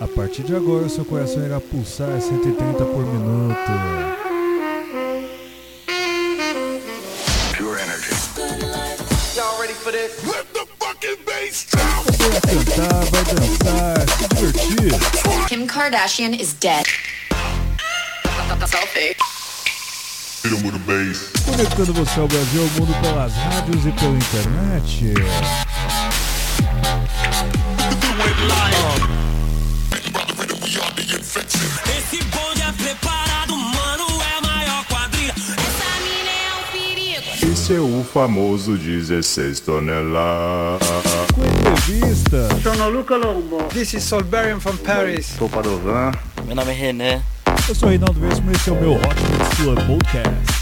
A partir de agora, seu coração irá pulsar a 130 por minuto. Vai cantar, vai dançar, se divertir. Kim Kardashian is dead. Selfie. Conectando você ao Brasil, ao mundo pelas rádios e pela internet. Famoso 16 toneladas. Com entrevista, Sono Luca Lombo. This is Solberian from Paris. Sou Padovan. Meu nome é René. eu sou Reinaldo Vesmo e esse é o meu Hot Mix Club Podcast.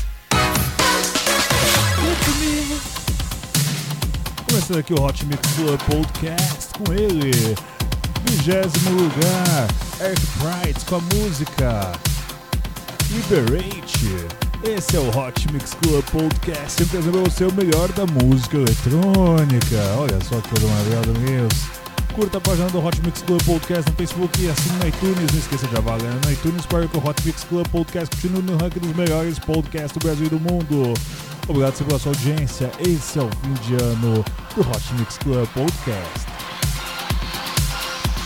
Começando aqui o Hot Mix Club Podcast com ele, vigésimo lugar, Eric Pride com a música Liberate. Esse é o Hot Mix Club Podcast, sempre trazendo você o melhor da música eletrônica. Olha só que coisa maravilhosa, meus. Curta a página do Hot Mix Club Podcast no Facebook e assine no iTunes. Não esqueça de avaliar no iTunes para que o Hot Mix Club Podcast continue no ranking dos melhores podcasts do Brasil e do mundo. Obrigado pela sua audiência. Esse é o fim de ano do Hot Mix Club Podcast.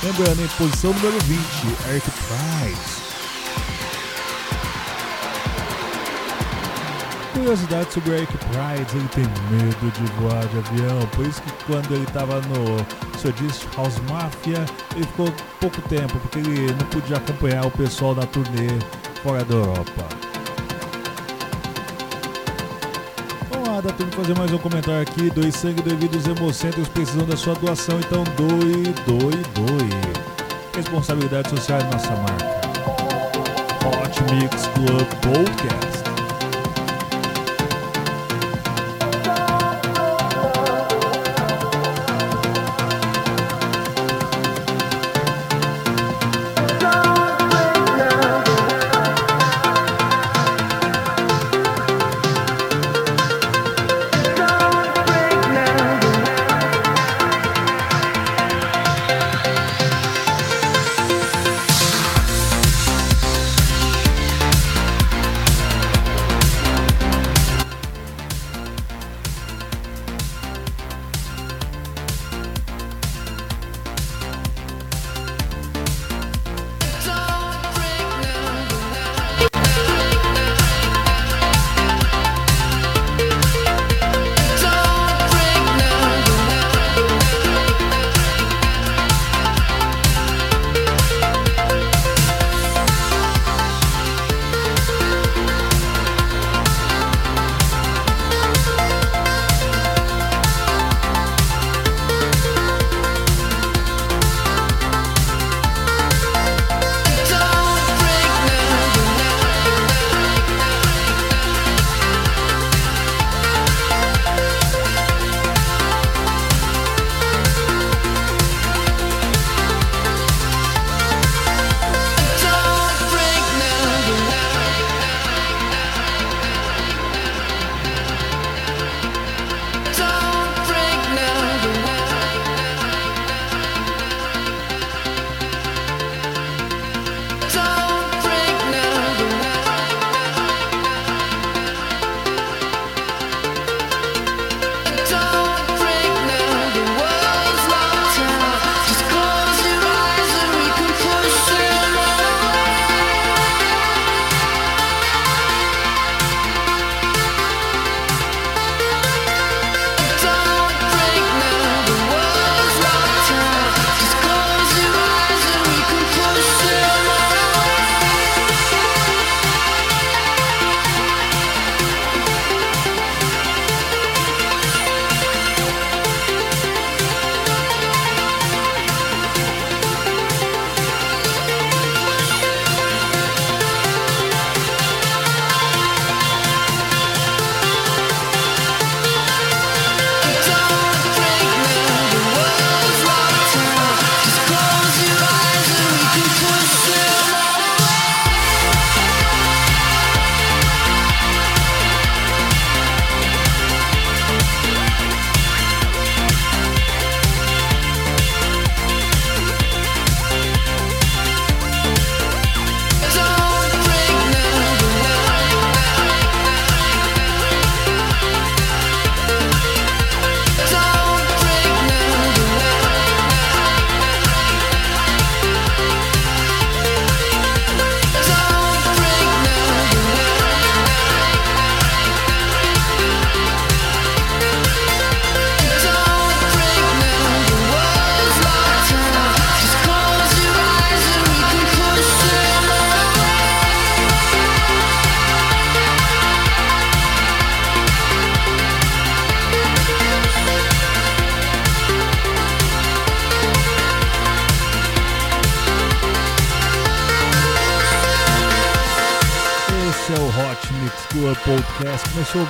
Lembrando, em posição número 20, Eric Price. Curiosidade sobre o Eric Price, ele tem medo de voar de avião, por isso que quando ele estava no Swedish House Mafia, ele ficou pouco tempo, porque ele não podia acompanhar o pessoal na turnê fora da Europa. Vamos lá, dá tempo de fazer mais um comentário aqui. Doe sangue, doe vida, os hemocentros precisam da sua doação, então doe, doe, doe. Responsabilidade social é nossa marca. Hot Mix Club Podcast.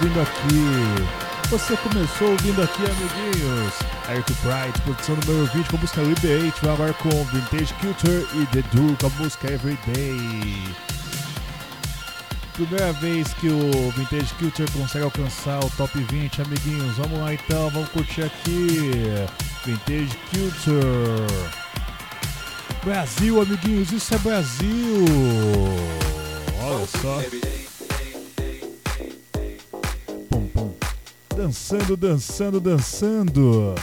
ouvindo aqui. Você começou ouvindo aqui, amiguinhos. Eric Bright, produção número 20 com a música Rebate, agora com Vintage Culture e The Duke a música Everyday. Primeira vez que o Vintage Culture consegue alcançar o top 20, amiguinhos. Vamos lá então, vamos curtir aqui. Vintage Culture. Brasil, amiguinhos, isso é Brasil. Olha só. Dançando, dançando, dançando.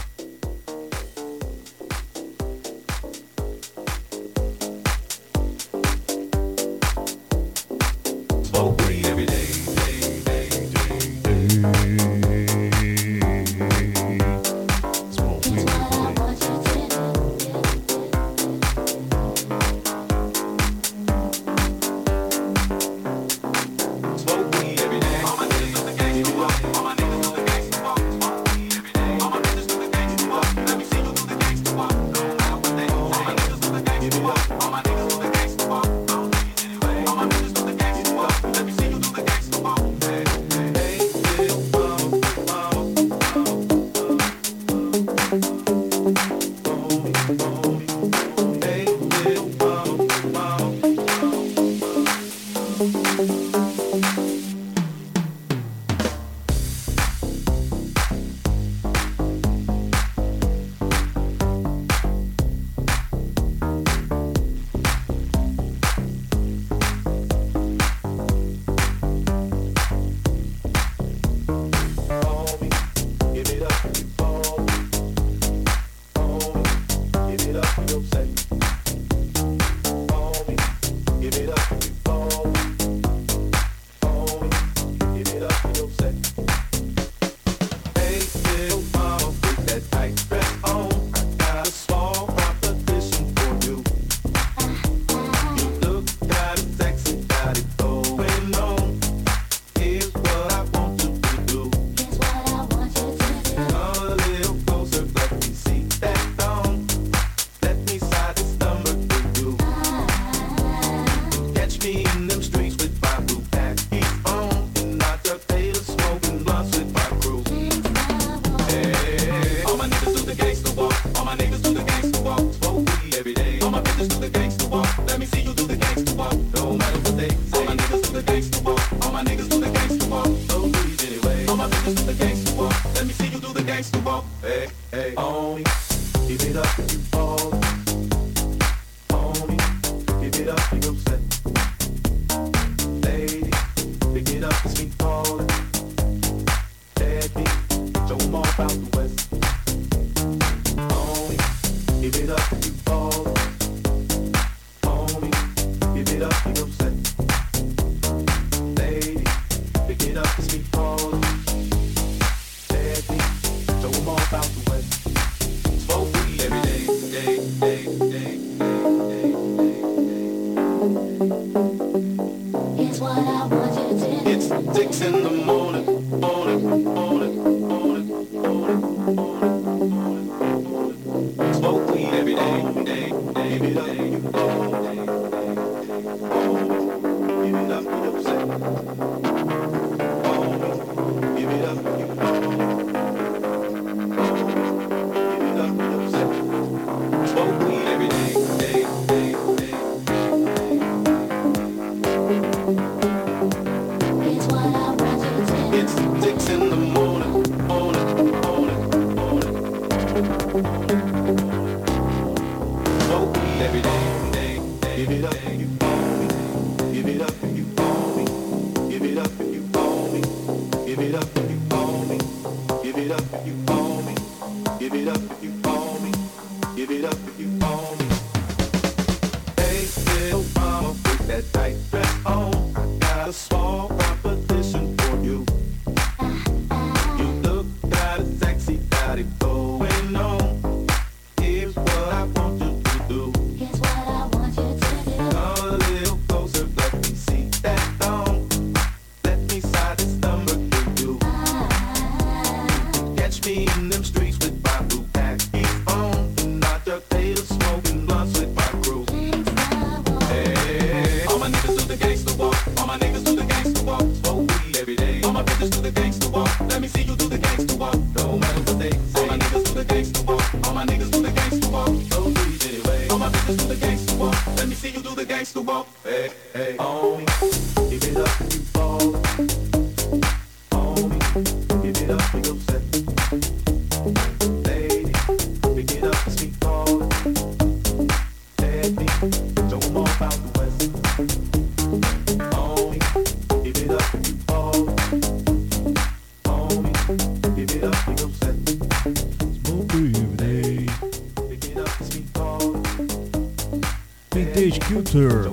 Culture,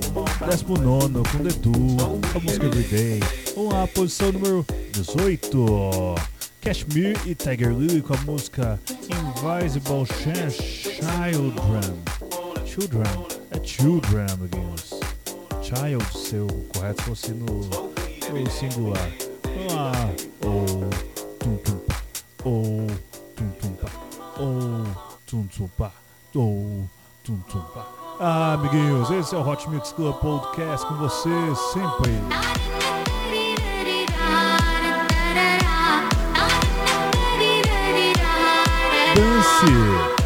19 com Dedu, a música Everyday. Vamos lá, posição número 18. Cashmere e Tiger Lily com a música Invisible Ch- Children. Children, é Children, amiguinhos. Child, seu correto se fosse no, no singular. Lá. Oh, tum tum pá. Oh, tum tum pá. Oh, tum tum. Oh, tum tum. Ah, amiguinhos, esse é o Hot Mix Club Podcast com vocês sempre. Dance!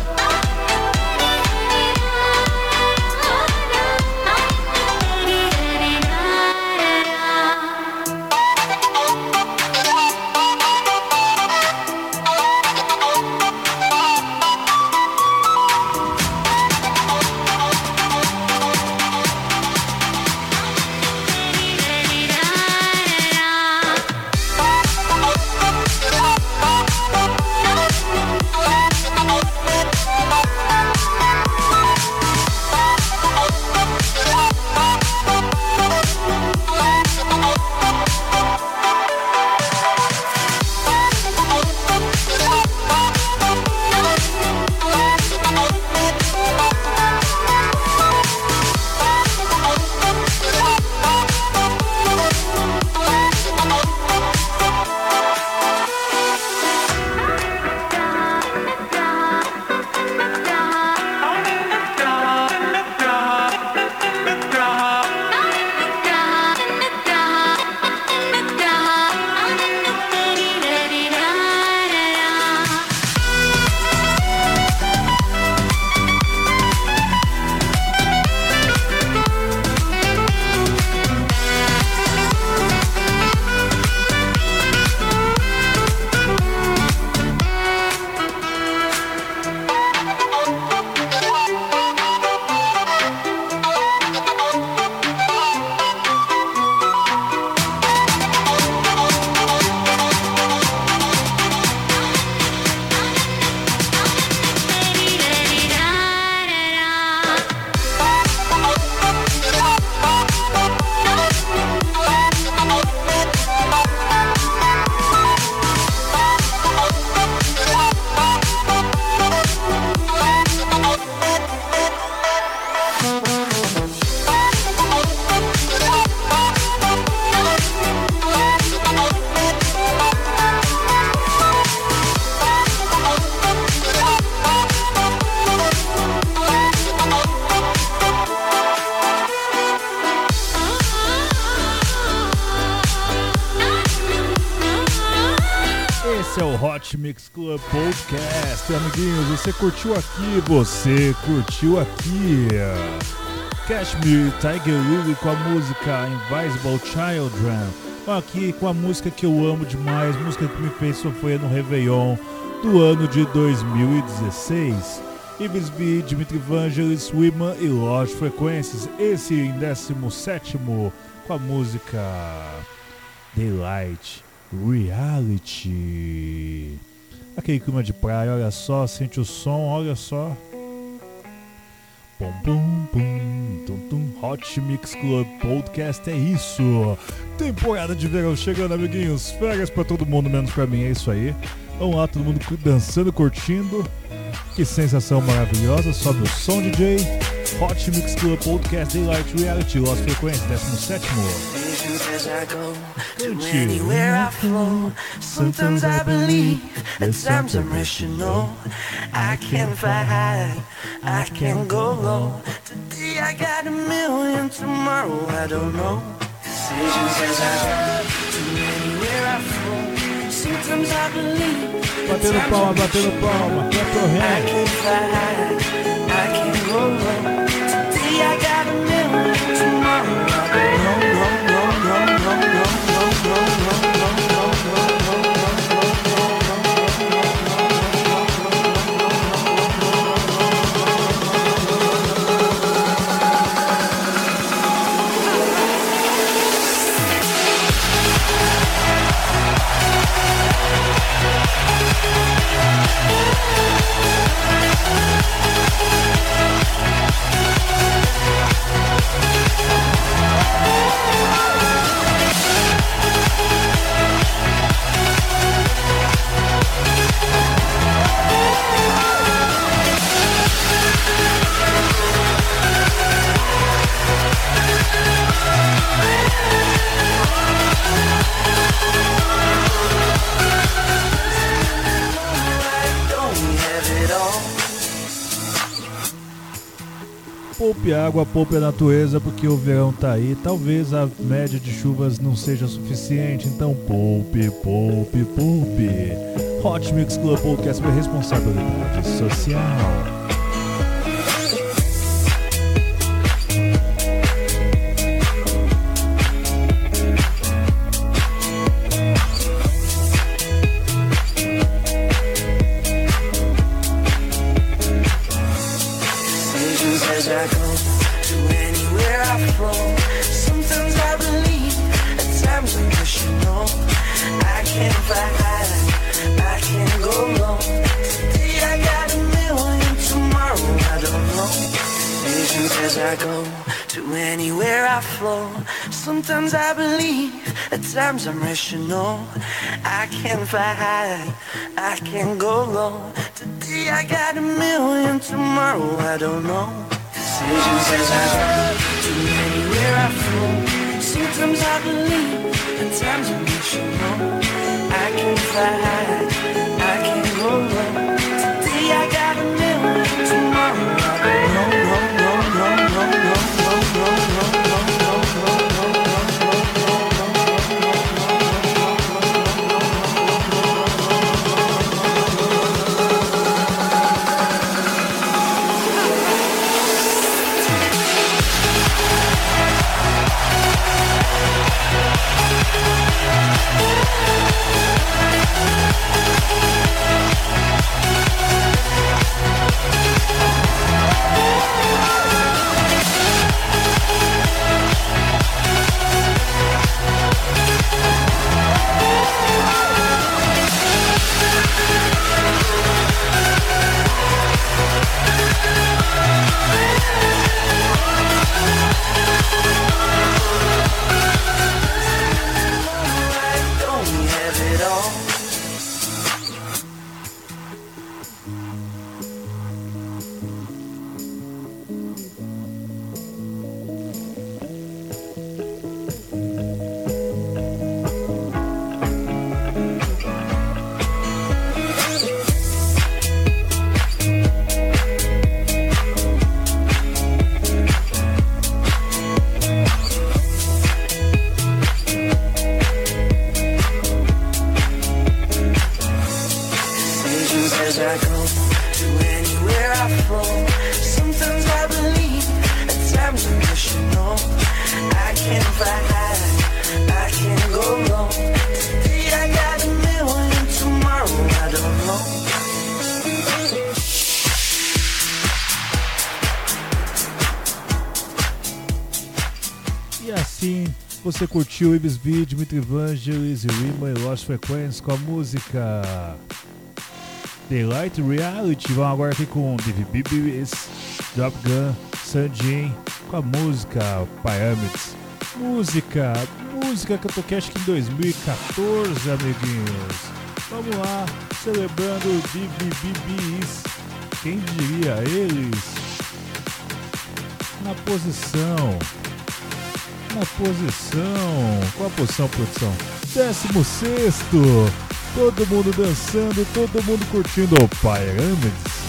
Mix Club Podcast, amiguinhos. Você curtiu aqui? Você curtiu aqui? Cashmere Tiger Lily com a música Invisible Children. Aqui com a música que eu amo demais, música que me fez sofrer no Réveillon do ano de 2016. Ibis B, Dimitri Vangelis, Wiman e Lost Frequências. Esse em 17 com a música Daylight Reality. Aquele clima de praia, olha só, sente o som, olha só. Bum, bum, bum, tum, tum. Hot Mix Club Podcast é isso. Temporada de verão chegando, amiguinhos. Férias pra todo mundo, menos pra mim, é isso aí. Vamos lá, todo mundo dançando, curtindo. Que sensação maravilhosa. Sobe o som, DJ. Hot Mix Club Podcast Daylight Reality, Lost Frequência, 17. As I go to anywhere I flow. Sometimes I believe, at sometimes I'm rational. I can fly high, I can go low. Today I got a million, tomorrow I don't know. Decisions as I go to anywhere I flow. Sometimes I believe. Batendo palma, batendo palma. I can fly high, I can go low. Poupe água, poupe a natureza, porque o verão tá aí. Talvez a média de chuvas não seja suficiente, então poupe, poupe, poupe. Hot Mix Club Podcast por responsabilidade social. Flow. Sometimes I believe, at times I'm rational. I can fly high, I can go low. Today I got a million, tomorrow I don't know. Decisions as I go to anywhere I flow. Sometimes I believe, at times I'm rational. I can fly high, Dimitri Vangelis e Rima e Lost Frequencies com a música The Light Reality. Vamos agora aqui com David Bibis, Drop Gun, Sanjin com a música Pyramids. Música, música que eu toquei acho que em 2014, amiguinhos. Vamos lá, celebrando o DVBBs. Quem diria eles? Na posição na posição. Qual a posição, produção? Décimo sexto. Todo mundo dançando, todo mundo curtindo o Pyramids.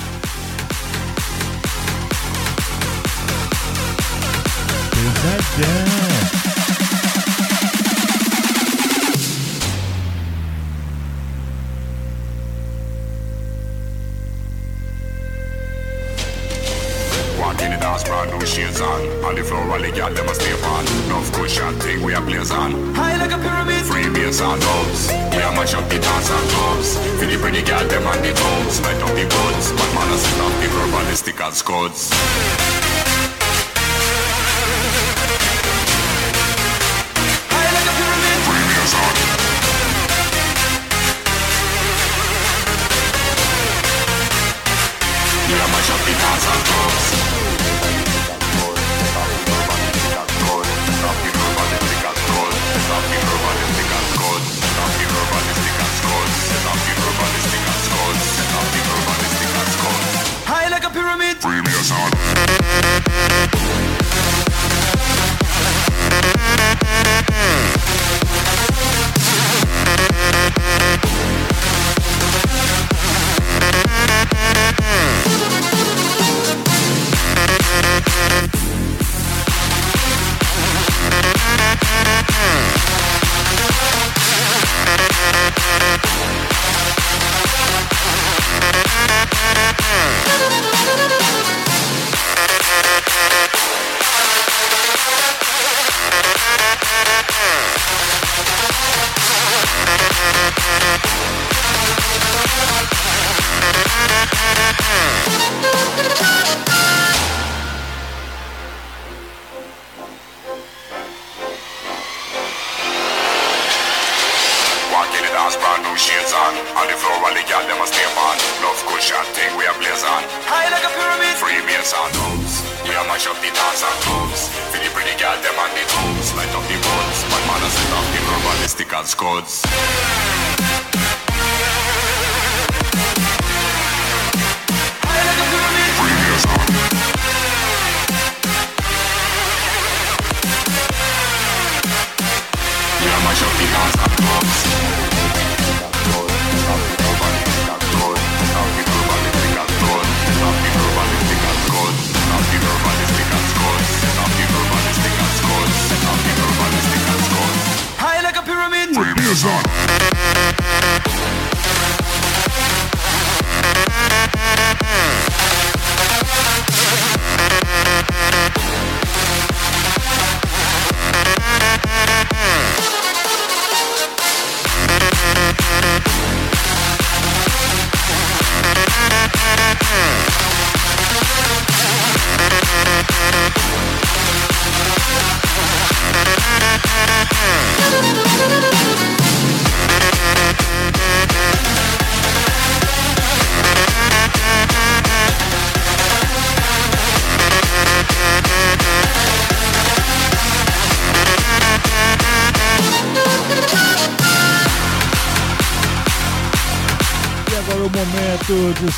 Brand on. On the floor, all the them a stay on. Enough cushion thing we a. High like a pyramid. Free bass and drums. We a mash up the dance and clubs. For the pretty girl them on the toes. Light up the buds. But man a set up the verbalistic and scuds.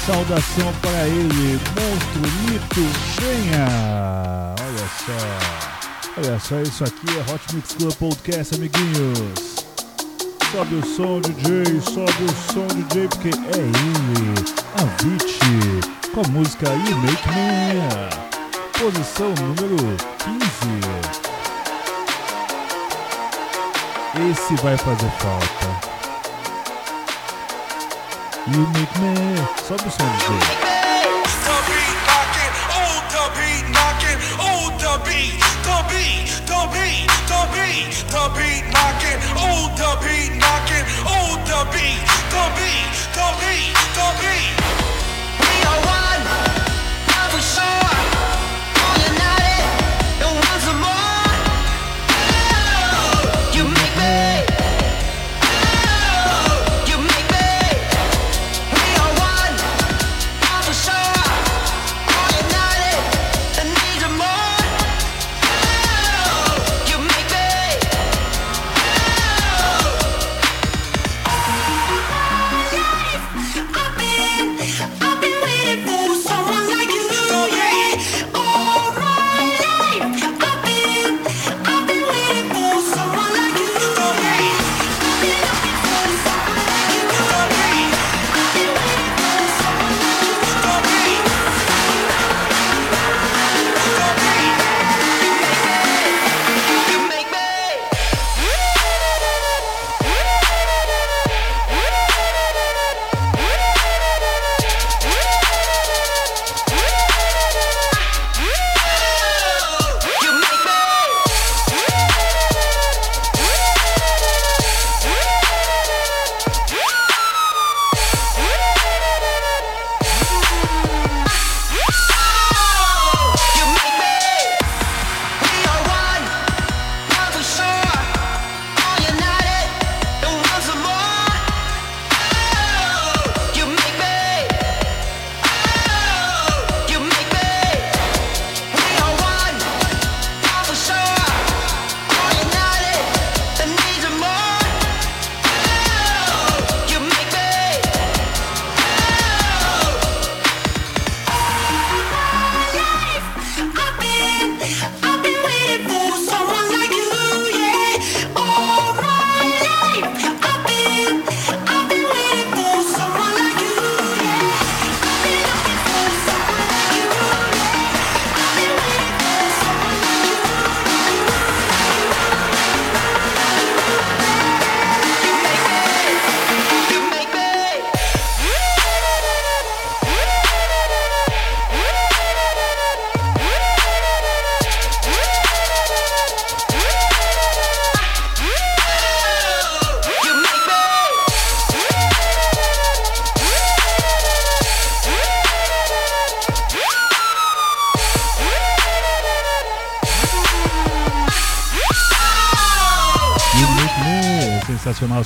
Saudação para ele, Monstro Mito, venha! Olha só, olha só, isso aqui é Hot Mix Club Podcast, amiguinhos. Sobe o som, DJ, sobe o som, DJ, porque é ele, Avicii, com a música You Make Me, posição número 15. Esse vai fazer falta. You make me. O. The beat knocking, oh the beat knocking, oh the beat, the beat, the beat, the beat, the beat knocking, oh the beat knocking, oh the beat, the beat, the beat, the beat. We are one, for sure. All united, and for more.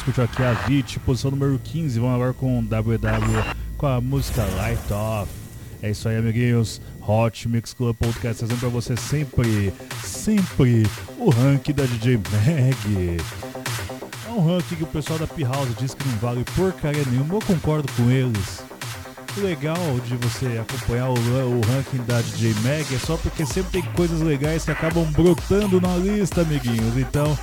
Escutou aqui a Vit, posição número 15. Vamos agora com WW com a música Light Off. É isso aí, amiguinhos. Hot Mix Club Podcast trazendo pra você sempre, sempre o ranking da DJ Mag. É um ranking que o pessoal da P-House diz que não vale porcaria nenhuma. Eu concordo com eles. O legal de você acompanhar o, o ranking da DJ Mag é só porque sempre tem coisas legais que acabam brotando na lista, amiguinhos. Então,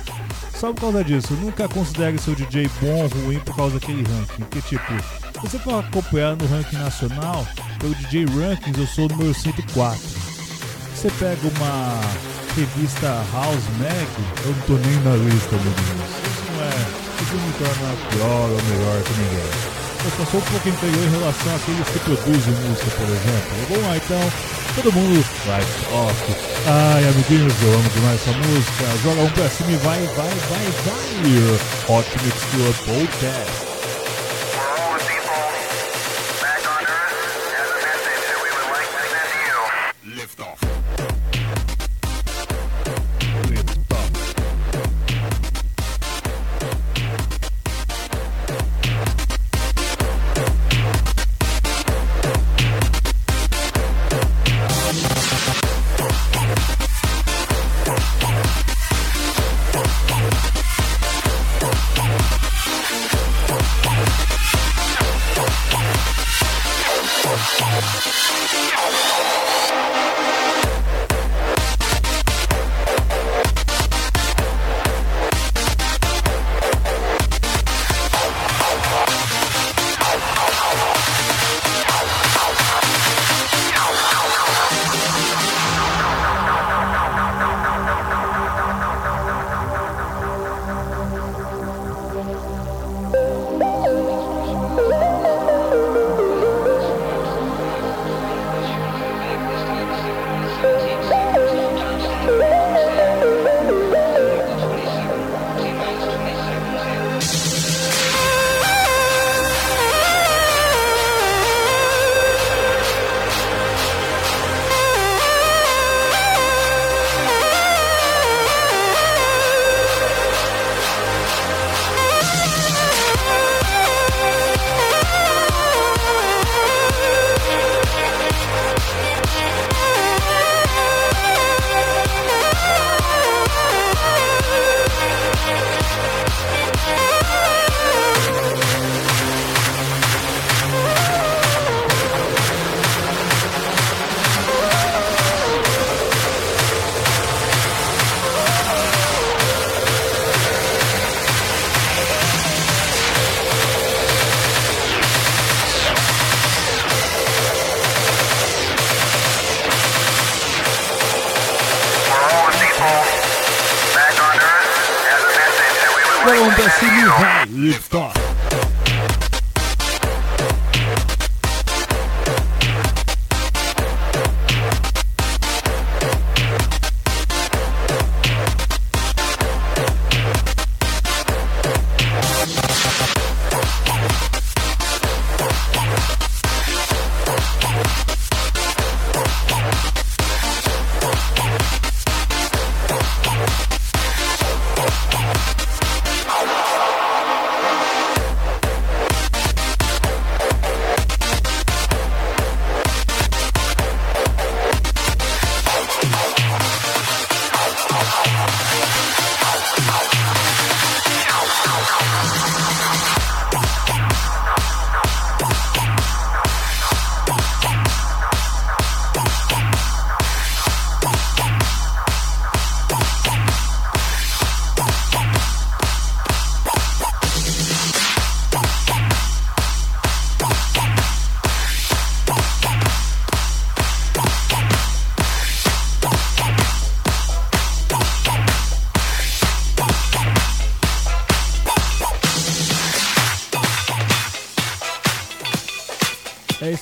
só por causa disso, nunca considere seu DJ bom ou ruim por causa daquele ranking. Porque, tipo, você pode acompanhar no ranking nacional, pelo DJ Rankings, eu sou o número 104. Você pega uma revista House Mag, eu não tô nem na lista, amiguinhos. Isso não é. Isso não me torna pior ou melhor que ninguém. Eu sou um pouco inferior em relação àqueles que produzem música, por exemplo. Vamos lá então, todo mundo light off. Ai, amiguinhos, eu amo demais essa música. Joga um pra cima e vai, vai, vai, vai. Hot Mix Club Podcast.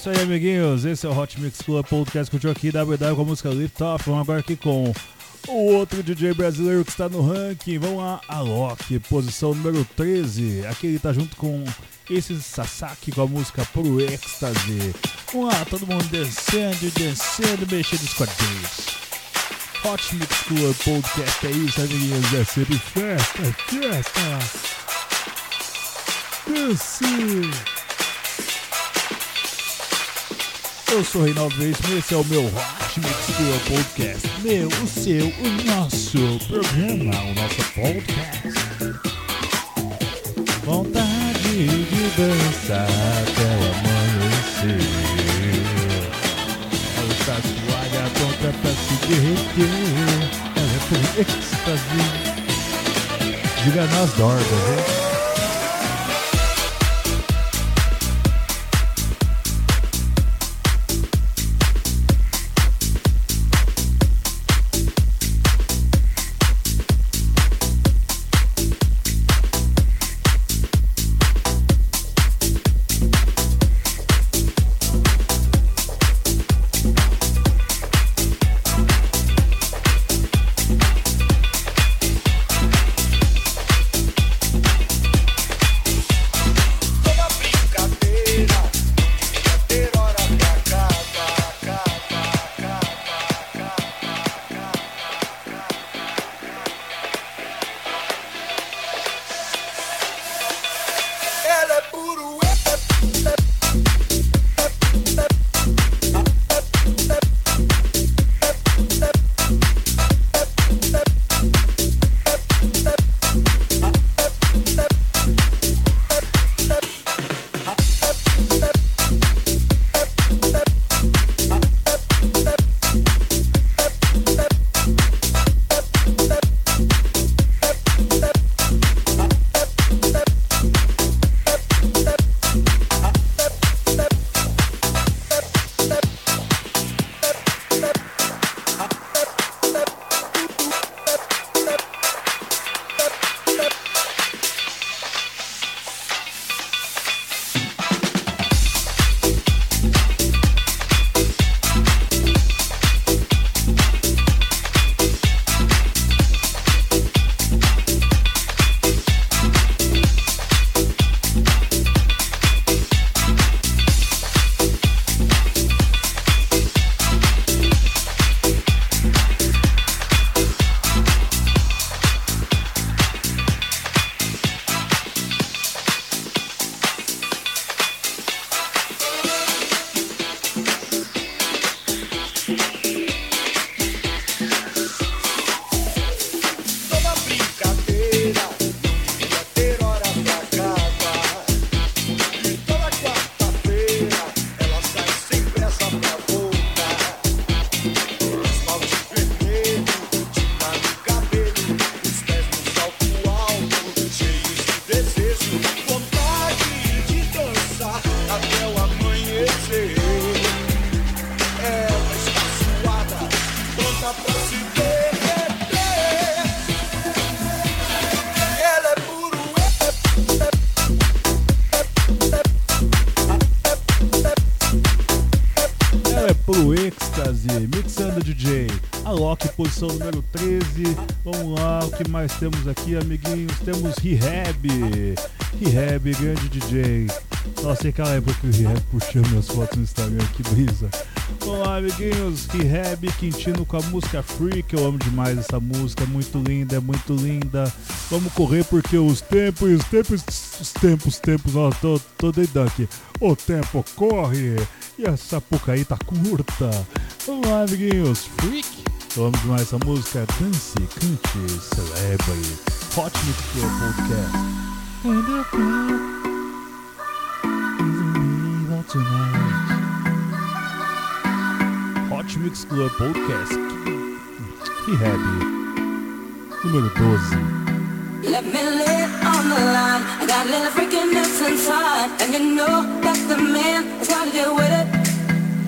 Isso aí, amiguinhos. Esse é o Hot Mix Club Podcast. Curtiu aqui WW com a música Lift Off. Vamos agora aqui com o outro DJ brasileiro que está no ranking. Vamos lá, Alok, posição número 13. Aqui ele tá junto com esse Sasaki com a música Pro Ecstasy. Vamos lá, todo mundo descendo, descendo, mexendo os quadrinhos. Hot Mix Club Podcast é isso, amiguinhos. É sempre festa, festa. Dance! Eu sou Reinaldo Veríssimo e esse é o meu Hot Mix Club Podcast. Meu, o seu, o nosso programa, o nosso podcast. Vontade de dançar até o amanhecer. Ela está suada, pronta pra se derreter. Ela é por êxtase. Diga nas dorgas, hein? Posição número 13. Vamos lá, o que mais temos aqui, amiguinhos? Temos Rehab. Rehab, grande DJ. Nossa, aquela época que o Rehab puxou minhas fotos no Instagram, que brisa. Vamos lá, amiguinhos. Rehab, Quintino com a música Freak. Eu amo demais essa música, muito linda, é muito linda. Vamos correr porque os tempos, os tempos, os tempos, os tempos, ó, tô, tô doidão aqui. O tempo corre e essa aí tá curta. Vamos lá, amiguinhos. Freak. Eu amo demais essa música. Dance, cante, celebre. Hot Mix Club Podcast. And the crowd is tonight. Hot Mix Club Podcast. Rehab. Número 12. Let me it on the line. I got a little inside, and you know that the man to deal with it.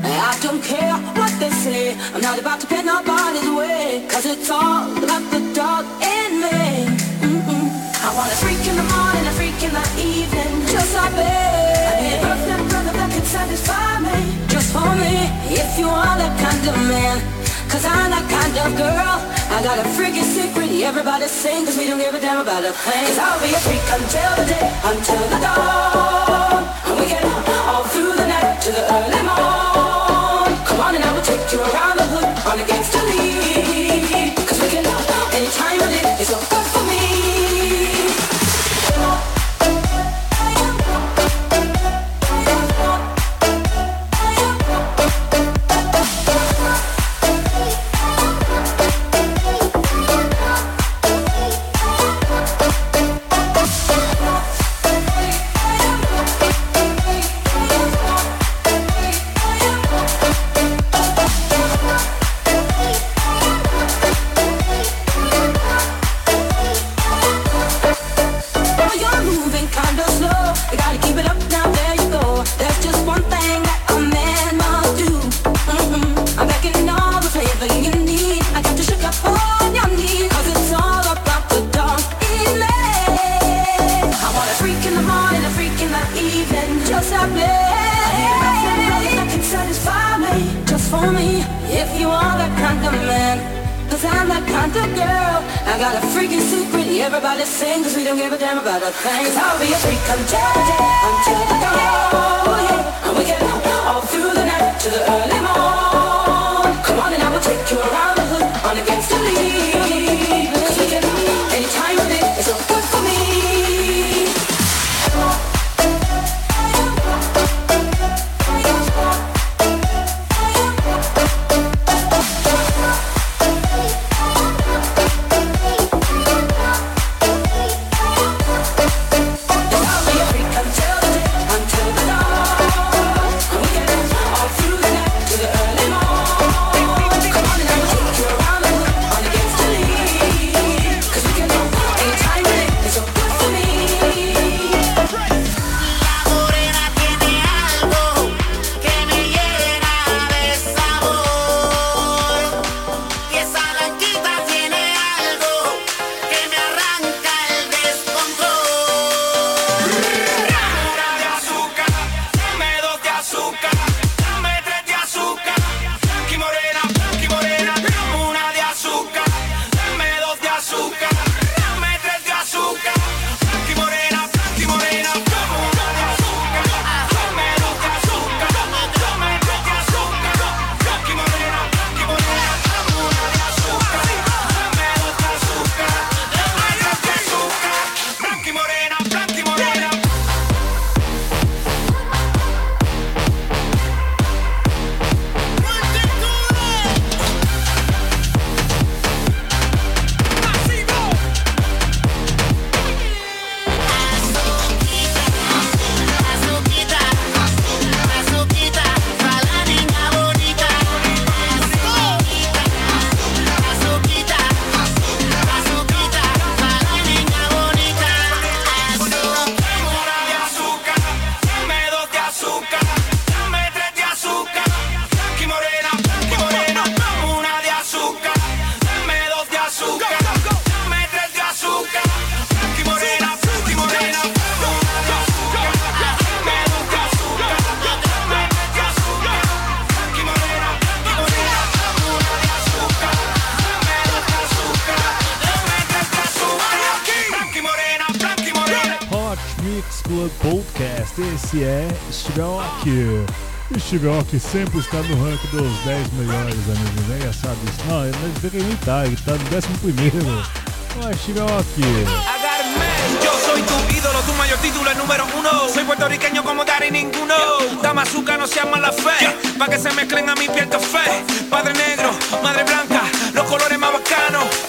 I don't care what they say. I'm not about to pay nobody's way, cause it's all about the dog in me. Mm-mm. I want a freak in the morning, a freak in the evening, just like me. I need a girlfriend, brother that can satisfy me, just for me. If you are that kind of man, cause I'm that kind of girl. I got a freaky secret, everybody sing, cause we don't give a damn about a thing. Cause I'll be a freak until the day, until the dawn. And we can all through the night to the early morn. It's so good for me. Steve Aoki sempre está no ranking dos 10 melhores, amigos, né? Engraçado isso. Não, ele no tu ídolo, tu título es número uno. Soy puertorriqueño como Dari ninguno. Que se mezclen a mi piel. Padre negro, madre blanca, los colores más bacanos.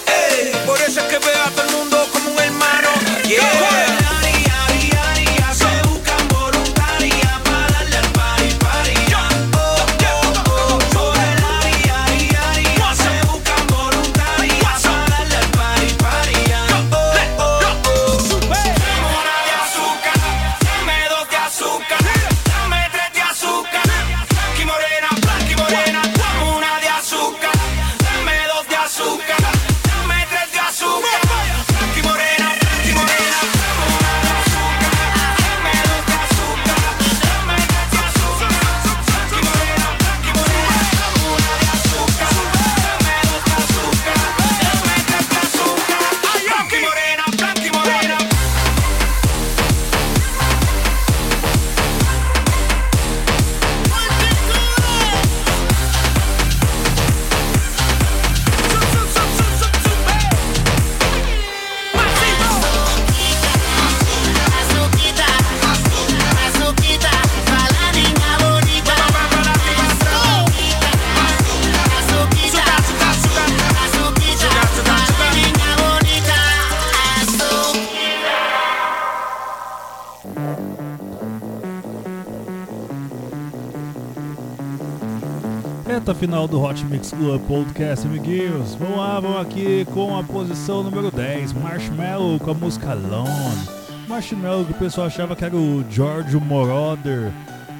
final do Hot Mix Club Podcast, amiguinhos. Vamos lá, vamos aqui com a posição número 10, Marshmallow com a música Lone. Marshmallow que o pessoal achava que era o George Moroder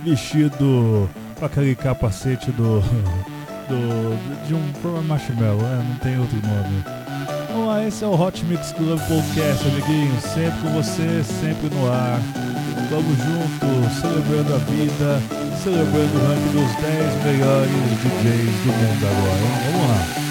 vestido com aquele capacete do, do de um programa Marshmallow, né? não tem outro nome. Vamos lá, esse é o Hot Mix Club Podcast, amiguinhos. Sempre com você, sempre no ar. Vamos juntos, celebrando a vida celebrando o ranking dos 10 melhores DJs do mundo agora. Hein? Vamos lá.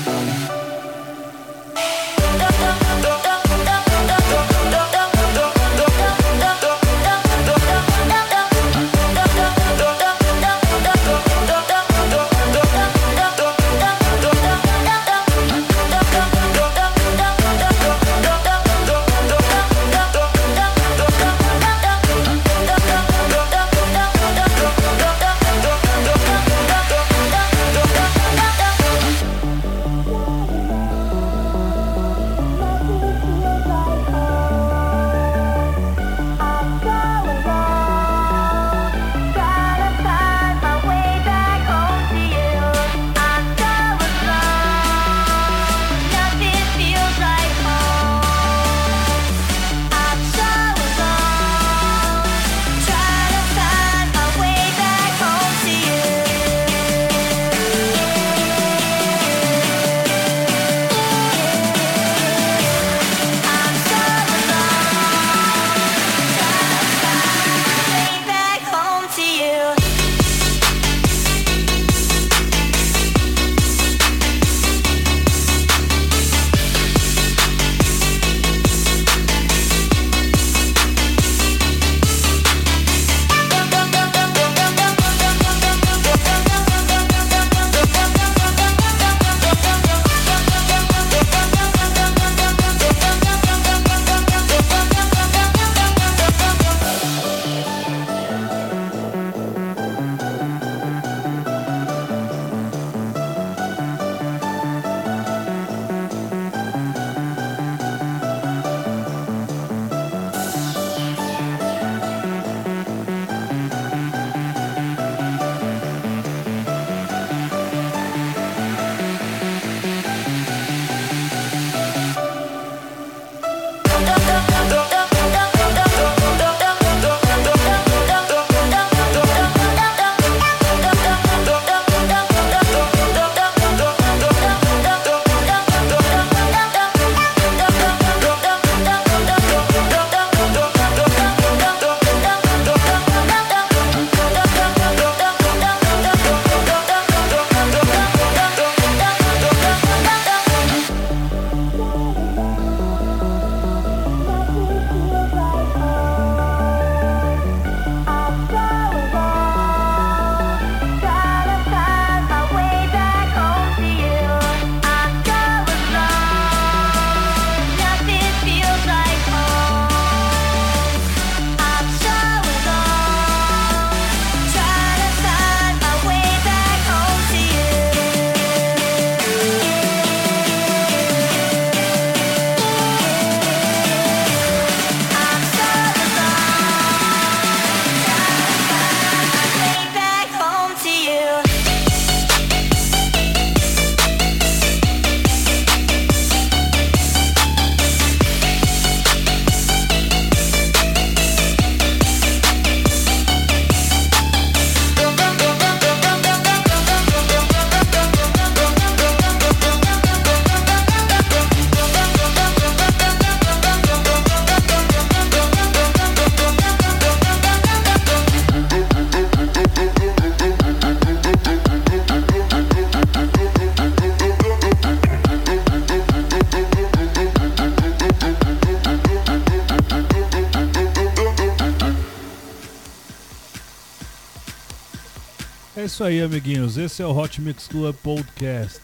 Isso aí, amiguinhos. Esse é o Hot Mix Club Podcast.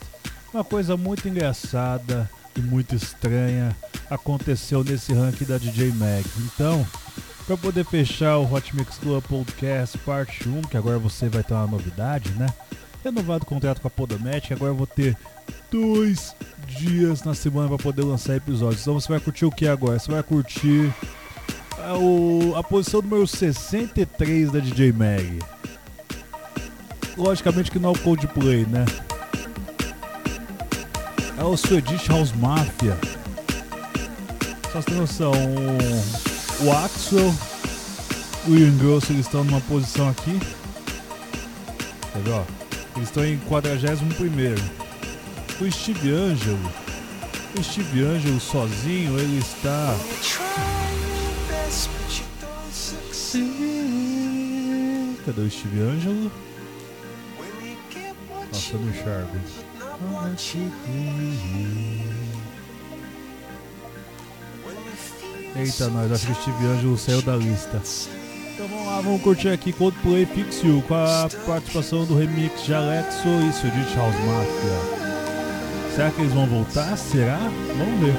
Uma coisa muito engraçada e muito estranha aconteceu nesse ranking da DJ Mag. Então, para poder fechar o Hot Mix Club Podcast parte 1, que agora você vai ter uma novidade, né? Renovado o contrato com a Podomatic, agora eu vou ter dois dias na semana para poder lançar episódios. Então você vai curtir o que agora? Você vai curtir a, o- a posição número 63 da DJ Mag. Logicamente que não é o Coldplay, né? É o Swedish House Mafia. Só você tem noção, o, o Axel o Ian Grosso eles estão numa posição aqui. Quer ver, ó? Eles estão em 41 O Steve Angelo. O Steve Angelo sozinho, ele está. Cadê o Steve Angelo? Nossa, eu não. Eita, nós, acho que o Steve Angelo saiu da lista. Então vamos lá, vamos curtir aqui Coldplay Fix You com a participação do remix de Alexo e Swedish House Mafia. Será que eles vão voltar? Será? Vamos ver.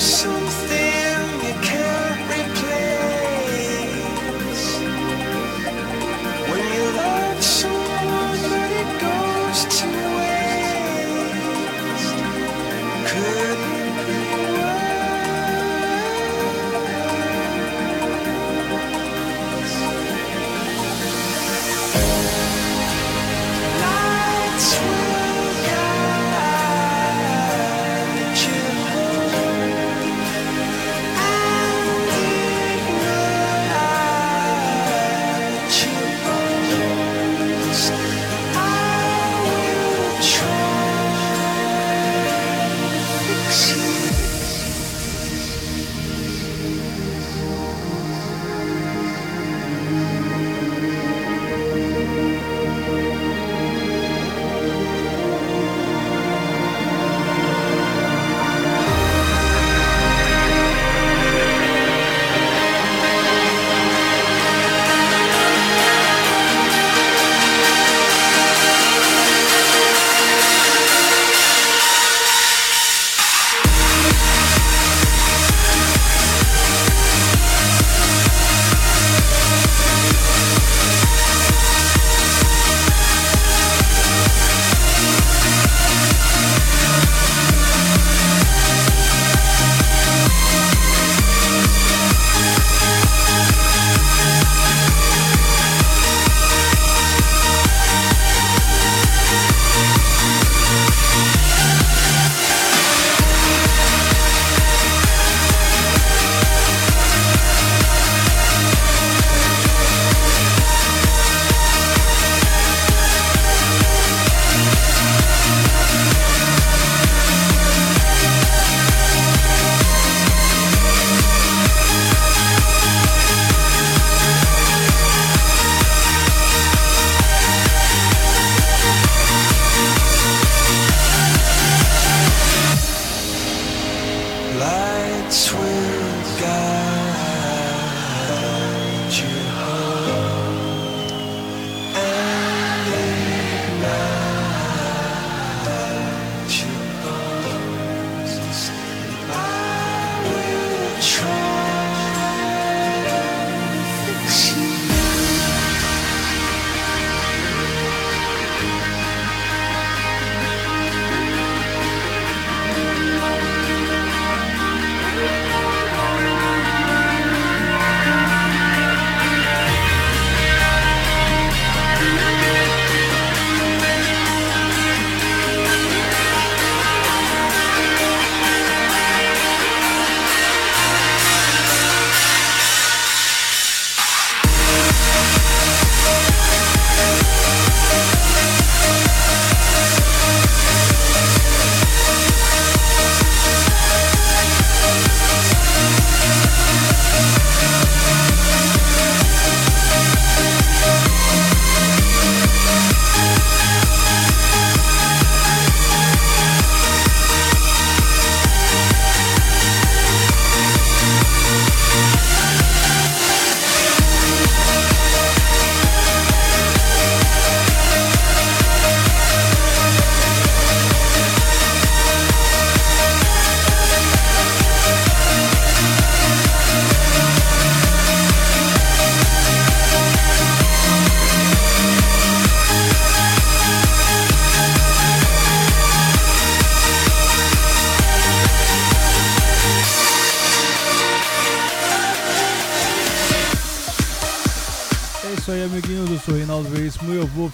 Tears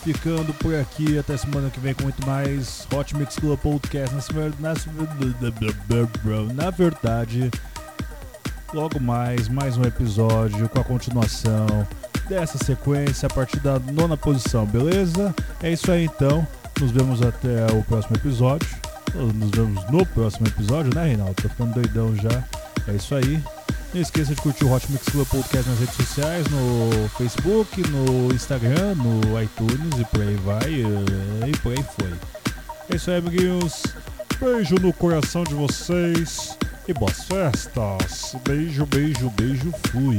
ficando por aqui até semana que vem com muito mais Hot Mix Club Podcast. Na, na, na verdade, logo mais, mais um episódio com a continuação dessa sequência a partir da nona posição, beleza? É isso aí então. Nos vemos até o próximo episódio. Nos vemos no próximo episódio, né, Reinaldo? Tô ficando doidão já. É isso aí. Não esqueça de curtir o Hot Mix Club Podcast nas redes sociais, no Facebook, no Instagram, no iTunes e por aí vai. eh, E por aí foi. É isso aí, amiguinhos. Beijo no coração de vocês e boas festas. Beijo, beijo, beijo. Fui.